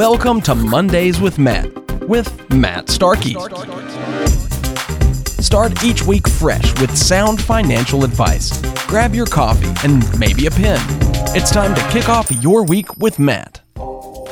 Welcome to Mondays with Matt, with Matt Starkey. Start each week fresh with sound financial advice. Grab your coffee and maybe a pen. It's time to kick off your week with Matt.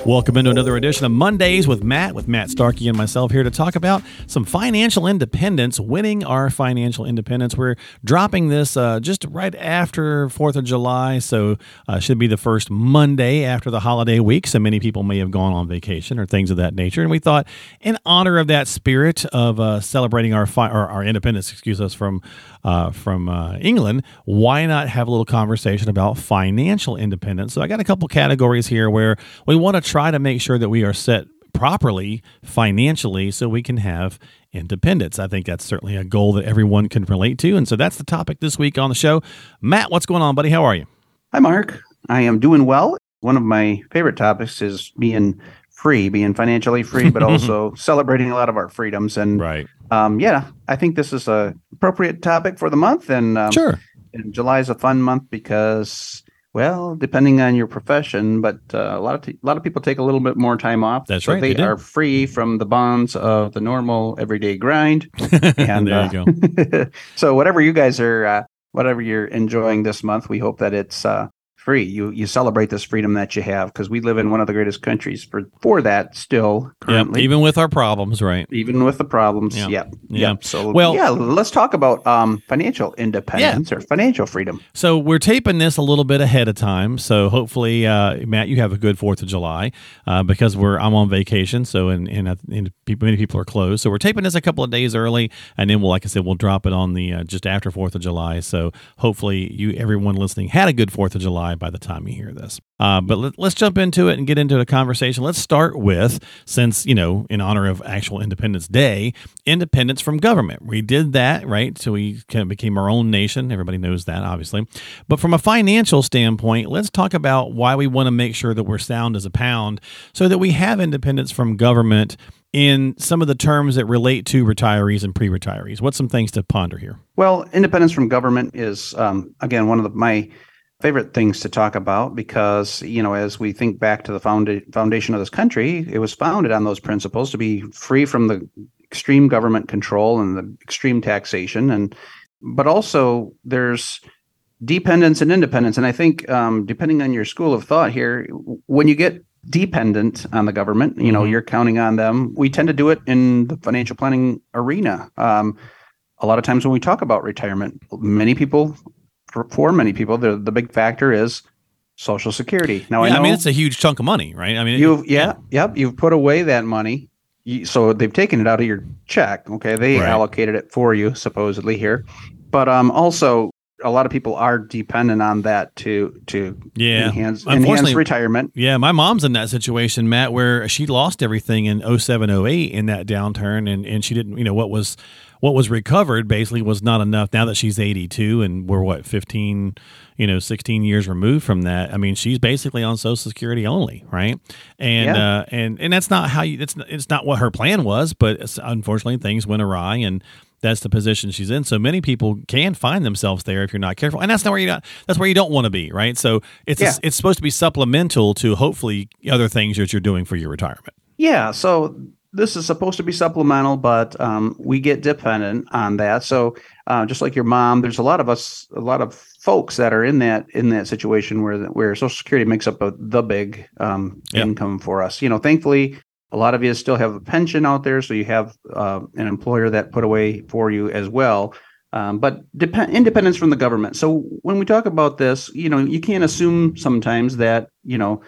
Welcome into another edition of Mondays with Matt, with Matt Starkey and myself here to talk about some financial independence, winning our financial independence. We're dropping this uh, just right after 4th of July, so uh, should be the first Monday after the holiday week. So many people may have gone on vacation or things of that nature. And we thought, in honor of that spirit of uh, celebrating our, fi- our independence, excuse us, from uh, from uh, England, why not have a little conversation about financial independence? So I got a couple categories here where we want to try to make sure that we are set properly financially so we can have independence. I think that's certainly a goal that everyone can relate to. And so that's the topic this week on the show. Matt, what's going on, buddy? How are you? Hi, Mark. I am doing well. One of my favorite topics is being free, being financially free, but also celebrating a lot of our freedoms. And right. um, yeah, I think this is a appropriate topic for the month. And um, Sure. and July is a fun month because, well, depending on your profession, but uh, a lot of t- a lot of people take a little bit more time off. That's so right, They, they are free from the bonds of the normal everyday grind. And there uh, you go. so whatever you guys are, uh, whatever you're enjoying this month, we hope that it's uh, free. You you celebrate this freedom that you have because we live in one of the greatest countries for for that still Yep. currently. Even with our problems, right? even with the problems. Yeah. Yep. Yeah. Yep. So Well- yeah, let's talk about um, financial independence or financial freedom. So we're taping this a little bit ahead of time. So hopefully, uh, Matt, you have a good Fourth of July uh, because we're I'm on vacation. So and and, uh, and people, many people are closed. So we're taping this a couple of days early, and then we'll, like I said, we'll drop it on the uh, just after Fourth of July. So hopefully, you everyone listening had a good Fourth of July by the time you hear this. Uh, but let, let's jump into it and get into the conversation. Let's start with since you know in honor of actual Independence Day, independence from government. We did that right, so we kind of became our own nation. Everybody knows that, obviously. But from a financial standpoint, let's talk about why we want to make sure that we're sound as a pound, so that we have independence from government in some of the terms that relate to retirees and pre-retirees. What's some things to ponder here? Well, independence from government is um, again one of the, my favorite things to talk about because you know as we think back to the founda- foundation of this country, it was founded on those principles to be free from the extreme government control and the extreme taxation, and but also there's dependence and independence. And I think um, depending on your school of thought here, when you get dependent on the government, you know Mhm. you're counting on them. We tend to do it in the financial planning arena. Um, a lot of times when we talk about retirement, many people, for, for many people, the the big factor is Social Security. Now yeah, I know mean it's a huge chunk of money, right? I mean, you've yeah, yep you've put away that money, You- so they've taken it out of your check. Okay, they Right. allocated it for you supposedly here, but um also a lot of people are dependent on that to to Yeah. enhance enhance retirement. Yeah, my mom's in that situation, Matt, where she lost everything in 07, 08 in that downturn and, and she didn't, you know, what was what was recovered basically was not enough now that she's 82 and we're what 15, you know, 16 years removed from that. I mean, she's basically on social security only, right? And Yeah. uh and and that's not how you it's it's not what her plan was, but unfortunately things went awry and that's the position she's in. So many people can find themselves there if you're not careful, and that's not where you not. That's where you don't want to be, right? So it's Yeah. it's supposed to be supplemental to hopefully other things that you're doing for your retirement. Yeah, so this is supposed to be supplemental, but um, we get dependent on that. So uh, just like your mom, there's a lot of us, a lot of folks that are in that in that situation where where Social Security makes up a, the big um, Yeah. income for us. You know, thankfully, a lot of you still have a pension out there, so you have uh, an employer that put away for you as well. Um, but depend independence from the government. So when we talk about this, you know, you can't assume sometimes that you know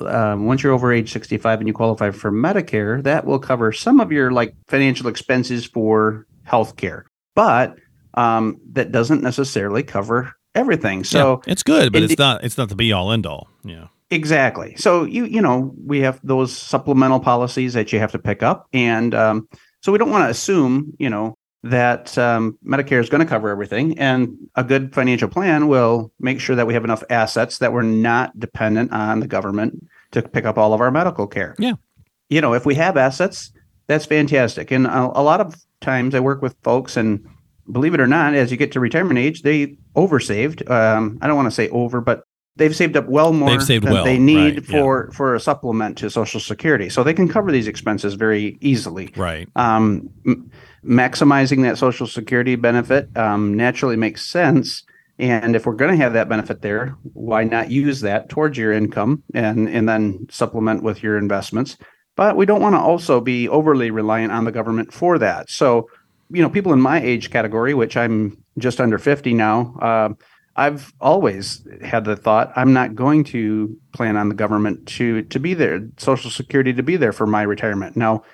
um, once you're over age 65 and you qualify for Medicare, that will cover some of your like financial expenses for healthcare, but um, that doesn't necessarily cover everything. So Yeah, it's good, but Indi- it's not it's not the be all end all. Yeah. Exactly. So you you know we have those supplemental policies that you have to pick up, and um, so we don't want to assume you know that um, Medicare is going to cover everything, and a good financial plan will make sure that we have enough assets that we're not dependent on the government to pick up all of our medical care. Yeah. You know, if we have assets, that's fantastic. And a, a lot of times I work with folks, and believe it or not, as you get to retirement age, they oversaved. Um, I don't want to say over, but they've saved up well more They've saved than well, they need right, yeah. for for a supplement to Social Security, so they can cover these expenses very easily. Right. Um, m- maximizing that Social Security benefit um, naturally makes sense. And if we're going to have that benefit there, why not use that towards your income and and then supplement with your investments? But we don't want to also be overly reliant on the government for that. So, you know, people in my age category, which I'm just under 50 now, uh, I've always had the thought I'm not going to plan on the government to to be there, Social Security to be there for my retirement. Now,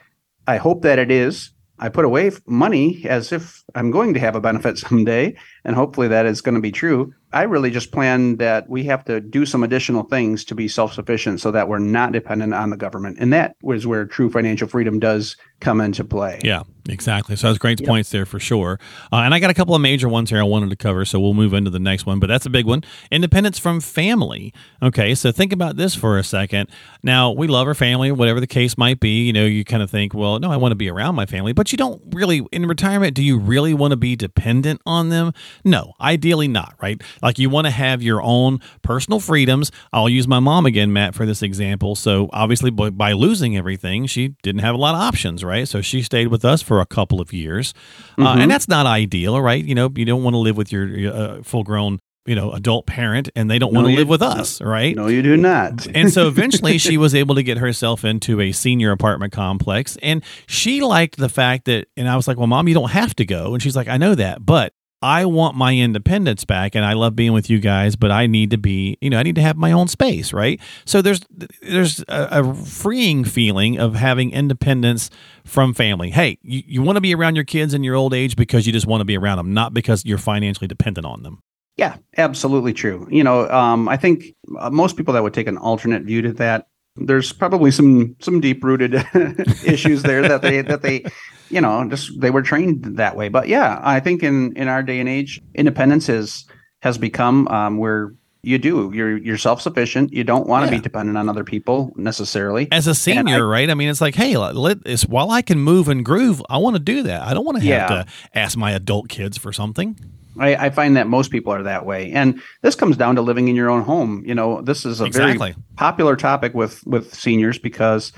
I hope that it is. I put away money as if I'm going to have a benefit someday, and hopefully that is going to be true. I really just plan that we have to do some additional things to be self sufficient so that we're not dependent on the government. And that was where true financial freedom does come into play. Yeah, exactly. So that's great points there for sure. Uh, and I got a couple of major ones here I wanted to cover, so we'll move into the next one. But that's a big one: independence from family. Okay, so think about this for a second. Now we love our family, whatever the case might be. You know, you kind of think, well, no, I want to be around my family, but you don't really. In retirement, do you really want to be dependent on them? No, ideally not. Right? Like you want to have your own personal freedoms. I'll use my mom again, Matt, for this example. So obviously, by, by losing everything, she didn't have a lot of options, right? So she stayed with us for a couple of years, uh, and that's not ideal, right? You know, you don't want to live with your, your uh, full-grown, you know, adult parent, and they don't No, want to you- live with us, right? No, you do not. and so eventually she was able to get herself into a senior apartment complex and she liked the fact that and I was like, "Well, mom, you don't have to go." And she's like, "I know that, but I want my independence back and I love being with you guys, but I need to be, you know, I need to have my own space, right? So there's there's a, a freeing feeling of having independence from family. Hey, you, you want to be around your kids in your old age because you just want to be around them, not because you're financially dependent on them. Yeah, absolutely true. You know, um, I think uh, most people that would take an alternate view to that, there's probably some some deep rooted issues there that they that they, you know, just they were trained that way. But yeah, I think in in our day and age, independence is has become um, where you do you're you're self sufficient. You don't want to Yeah. be dependent on other people necessarily. as a senior, right? I mean, it's like, hey, let, it's, while I can move and groove, I want to do that. I don't want to have Yeah. to ask my adult kids for something. I, I find that most people are that way, and this comes down to living in your own home. You know, this is a Exactly. very popular topic with with seniors because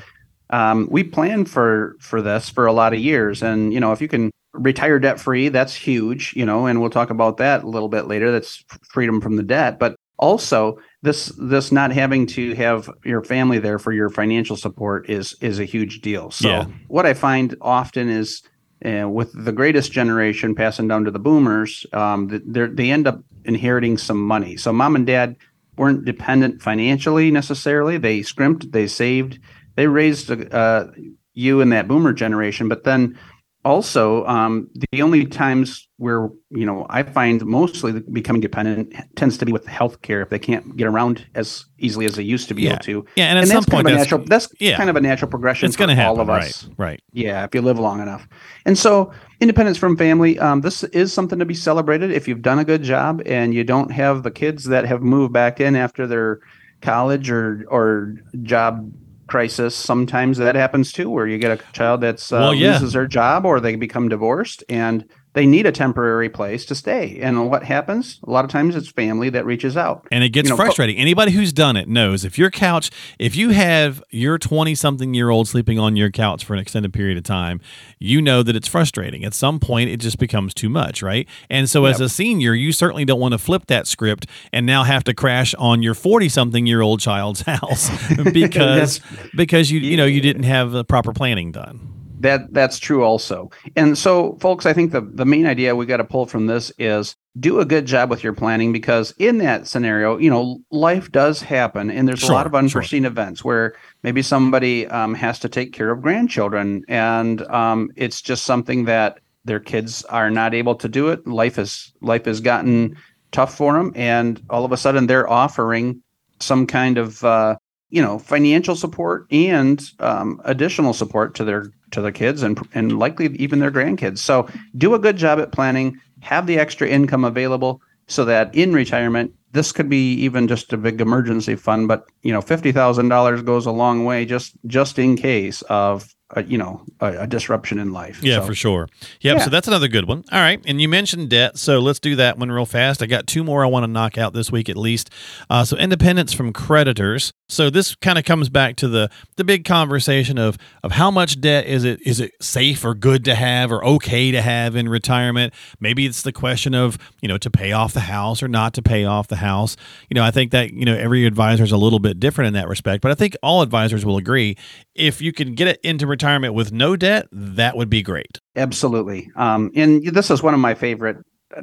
um, we planned for for this for a lot of years, and you know, if you can retire debt free, that's huge. You know, and we'll talk about that a little bit later. That's freedom from the debt, but also this this not having to have your family there for your financial support is is a huge deal. So Yeah. what I find often is uh, with the greatest generation passing down to the boomers, um, they end up inheriting some money. So mom and dad weren't dependent financially necessarily. They scrimped, they saved, they raised uh, you in that boomer generation. But then also, um, the only times where you know I find mostly becoming dependent tends to be with healthcare if they can't get around as easily as they used to be Yeah. able to. Yeah, and at and some that's point, kind of a that's, natural. That's yeah. kind of a natural progression. it's going to for happen, all of right? us. Right. Yeah, if you live long enough. And so, independence from family, um, this is something to be celebrated. If you've done a good job and you don't have the kids that have moved back in after their college or or job crisis, sometimes that happens too, where you get a child that's uh, Well, yeah. loses their job or they become divorced and they need a temporary place to stay. And what happens? A lot of times, it's family that reaches out. And it gets You know, frustrating. Anybody who's done it knows if your couch, if you have your 20 something year old sleeping on your couch for an extended period of time, you know that it's frustrating. At some point, it just becomes too much, right? And so, as a senior, you certainly don't want to flip that script and now have to crash on your 40 something year old child's house because because you you know you didn't have the proper planning done. That that's true also. And so folks, I think the the main idea we got to pull from this is do a good job with your planning because in that scenario, you know, life does happen and there's Sure, a lot of sure. unforeseen events where maybe somebody um, has to take care of grandchildren and um, it's just something that their kids are not able to do it. Life is life has gotten tough for them and all of a sudden they're offering some kind of uh, you know financial support and um, additional support to their to their kids and and likely even their grandkids. So do a good job at planning. Have the extra income available so that in retirement this could be even just a big emergency fund. But you know fifty thousand dollars goes a long way just just in case of a, you know a, a, disruption in life. Yeah, so, for sure. Yep. Yeah. So that's another good one. All right, and you mentioned debt, so let's do that one real fast. I got two more I want to knock out this week at least. Uh, so independence from creditors. So this kind of comes back to the the big conversation of of how much debt is it is it safe or good to have or okay to have in retirement? Maybe it's the question of you know to pay off the house or not to pay off the house. You know, I think that you know every advisor is a little bit different in that respect, but I think all advisors will agree if you can get it into retirement with no debt, that would be great. Absolutely. Um, and this is one of my favorite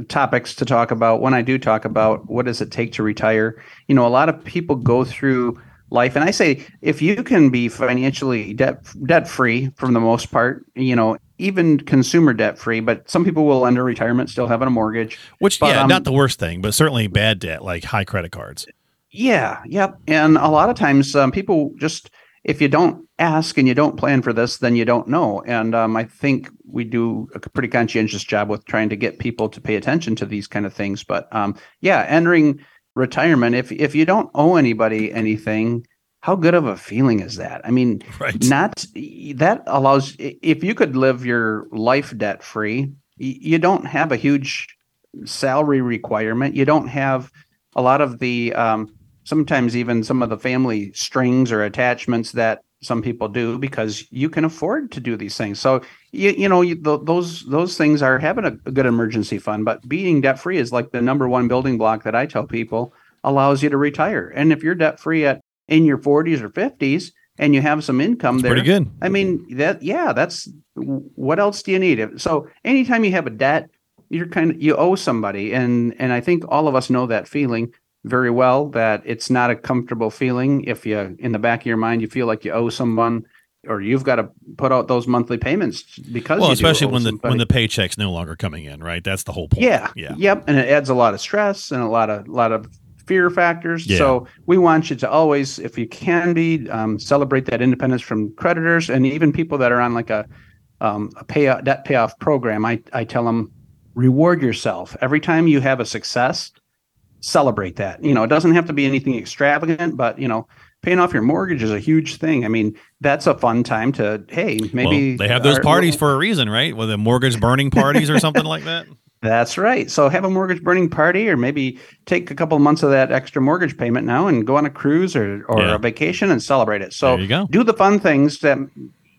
topics to talk about when I do talk about what does it take to retire. You know, a lot of people go through life and I say if you can be financially debt debt free from the most part, you know, even consumer debt free, but some people will under retirement still having a mortgage. Which but, yeah, um, not the worst thing, but certainly bad debt like high credit cards. Yeah, yep. And a lot of times um, people just if you don't ask and you don't plan for this, then you don't know. And um, I think we do a pretty conscientious job with trying to get people to pay attention to these kind of things. But um, yeah, entering retirement, if if you don't owe anybody anything, how good of a feeling is that? I mean, right. not that allows if you could live your life debt free, you don't have a huge salary requirement. You don't have a lot of the um, sometimes even some of the family strings or attachments that some people do because you can afford to do these things. So you you know you, those those things are having a, a good emergency fund, but being debt free is like the number one building block that I tell people allows you to retire. And if you're debt free at in your 40s or 50s and you have some income that's there, pretty good. I mean that yeah, that's what else do you need? So anytime you have a debt, you're kind of you owe somebody, and and I think all of us know that feeling very well that it's not a comfortable feeling. If you in the back of your mind you feel like you owe someone or you've got to put out those monthly payments because well especially when the when the paycheck's no longer coming in right? That's the whole point. Yeah. Yeah. Yep. And it adds a lot of stress and a lot of lot of fear factors. Yeah. so we want you to always if you can be um, celebrate that independence from creditors and even people that are on like a um, a pay debt payoff program. I i tell them reward yourself. Every time you have a success celebrate that. You know, it doesn't have to be anything extravagant, but you know, paying off your mortgage is a huge thing. I mean, that's a fun time to hey, maybe well, they have those our, parties for a reason, right? With the mortgage burning parties or something like that. That's right. So have a mortgage burning party, or maybe take a couple of months of that extra mortgage payment now and go on a cruise or, or yeah. a vacation and celebrate it. So do the fun things that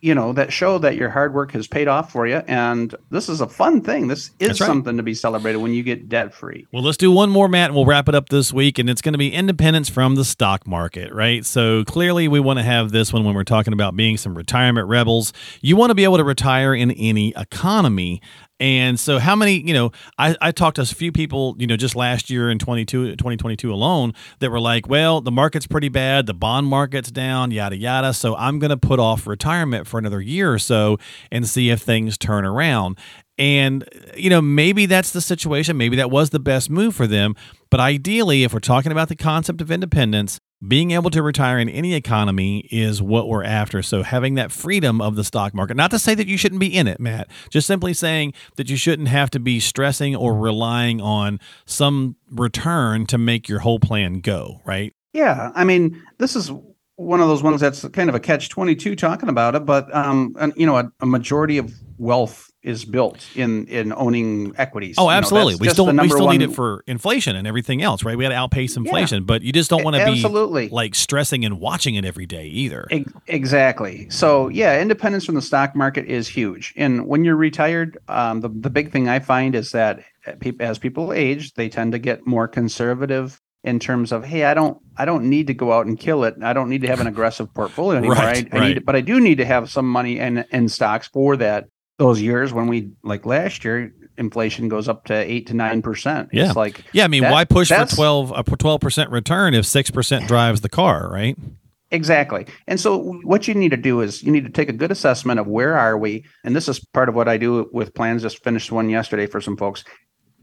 you know that show that your hard work has paid off for you. And this is a fun thing. This is right. something to be celebrated when you get debt free well let's do one more matt and we'll wrap it up this week. And it's going to be independence from the stock market right? So clearly we want to have this one when we're talking about being some retirement rebels. You want to be able to retire in any economy and so, how many, you know, I, I talked to a few people, you know, just last year in 22, 2022 alone that were like, well, the market's pretty bad. The bond market's down, yada, yada. So, I'm going to put off retirement for another year or so and see if things turn around. And, you know, maybe that's the situation. Maybe that was the best move for them. But ideally, if we're talking about the concept of independence, being able to retire in any economy is what we're after. So having that freedom of the stock market, not to say that you shouldn't be in it, Matt, just simply saying that you shouldn't have to be stressing or relying on some return to make your whole plan go, right? Yeah. I mean, this is one of those ones that's kind of a catch 22 talking about it, but, um, and, you know, a, a majority of wealth is built in in owning equities. Oh, absolutely. You know, we still we still need it for inflation and everything else, right? We got to outpace inflation, yeah. but you just don't want to be absolutely like stressing and watching it every day either. E- exactly. So yeah, independence from the stock market is huge. And when you're retired, um, the the big thing I find is that as people age, they tend to get more conservative in terms of hey i don't i don't need to go out and kill it i don't need to have an aggressive portfolio anymore right, I, I right. need but i do need to have some money in in stocks for that those years when we like last year inflation goes up to 8 to 9%. Yeah. It's like Yeah, I mean, that, why push for 12 a 12% return if 6% drives the car, right? Exactly. And so what you need to do is you need to take a good assessment of where are we and this is part of what I do with plans just finished one yesterday for some folks.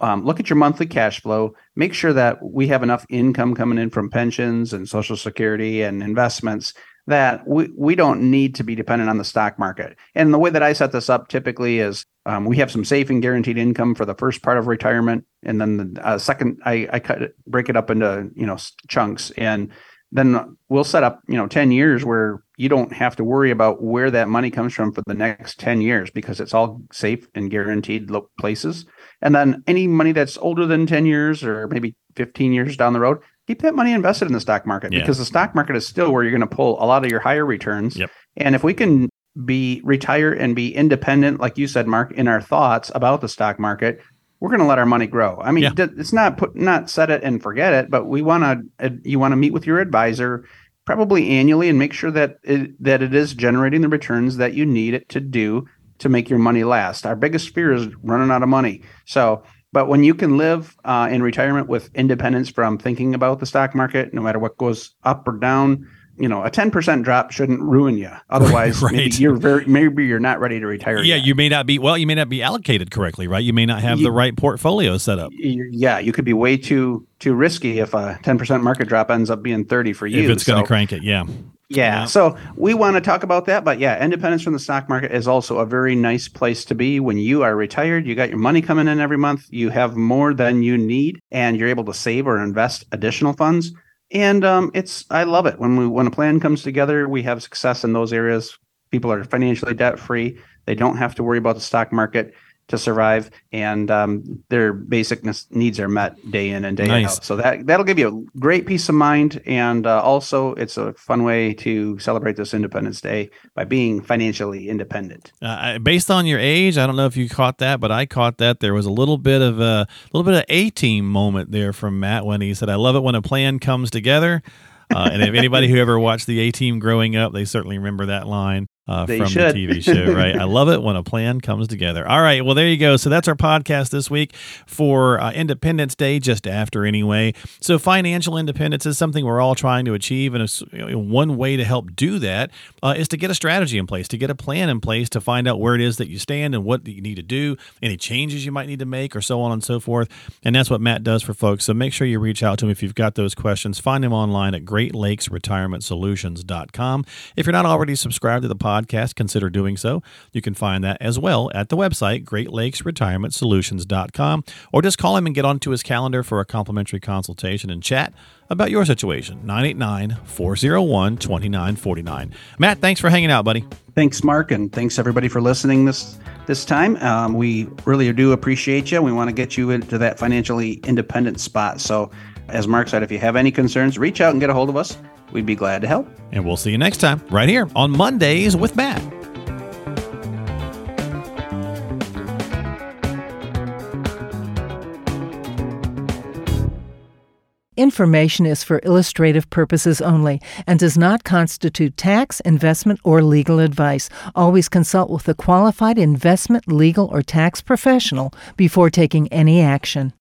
Um, look at your monthly cash flow. Make sure that we have enough income coming in from pensions and social security and investments that we, we don't need to be dependent on the stock market. And the way that I set this up typically is um, we have some safe and guaranteed income for the first part of retirement, and then the uh, second I, I cut it, break it up into you know chunks. And then we'll set up, you know, 10 years where you don't have to worry about where that money comes from for the next 10 years because it's all safe and guaranteed places. And then any money that's older than 10 years or maybe 15 years down the road, keep that money invested in the stock market Yeah. because the stock market is still where you're going to pull a lot of your higher returns. Yep. And if we can be retire and be independent, like you said, Mark, in our thoughts about the stock market, we're going to let our money grow. I mean, Yeah. it's not put not set it and forget it, but we want to you want to meet with your advisor probably annually and make sure that it, that it is generating the returns that you need it to do to make your money last. Our biggest fear is running out of money. So, but when you can live uh, in retirement with independence from thinking about the stock market, no matter what goes up or down, you know, a ten percent drop shouldn't ruin you. Otherwise, Right. maybe you're very maybe you're not ready to retire. Yeah, yet. you may not be well. You may not be allocated correctly, right? You may not have the right portfolio set up. Yeah, you could be way too too risky if a ten percent market drop ends up being thirty for you. if it's going to crank it, yeah. Yeah. Yeah. So we want to talk about that. But yeah, independence from the stock market is also a very nice place to be when you are retired. You got your money coming in every month. You have more than you need, and you're able to save or invest additional funds. And um, it's I love it when we when a plan comes together. We have success in those areas. People are financially debt free. They don't have to worry about the stock market to survive, and um, their basic needs are met day in and day Nice. out. So that that'll give you a great peace of mind, and uh, also it's a fun way to celebrate this Independence Day by being financially independent. Uh, based on your age, I don't know if you caught that, but I caught that there was a little bit of a little bit of A Team moment there from Matt when he said, "I love it when a plan comes together." Uh, and if anybody who ever watched the A Team growing up, they certainly remember that line uh, from should. the TV show, right? I love it when a plan comes together. All right, well there you go. So that's our podcast this week for uh, Independence Day, just after anyway. So financial independence is something we're all trying to achieve, and you know, one way to help do that uh, is to get a strategy in place, to get a plan in place, to find out where it is that you stand and what you need to do, any changes you might need to make, or so on and so forth. And that's what Matt does for folks. So make sure you reach out to him if you've got those questions. Find him online at GreatLakesRetirementSolutions.com. If you're not already subscribed to the podcast, consider doing so. You can find that as well at the website, GreatLakesRetirementSolutions.com, or just call him and get onto his calendar for a complimentary consultation and chat about your situation. 989 401 2949. Matt, thanks for hanging out, buddy. Thanks, Mark, and thanks everybody for listening this this time. Um, we really do appreciate you. We want to get you into that financially independent spot. So, as Mark said, if you have any concerns, reach out and get a hold of us. We'd be glad to help. And we'll see you next time, right here on Mondays with Matt. Information is for illustrative purposes only and does not constitute tax, investment, or legal advice. Always consult with a qualified investment, legal, or tax professional before taking any action.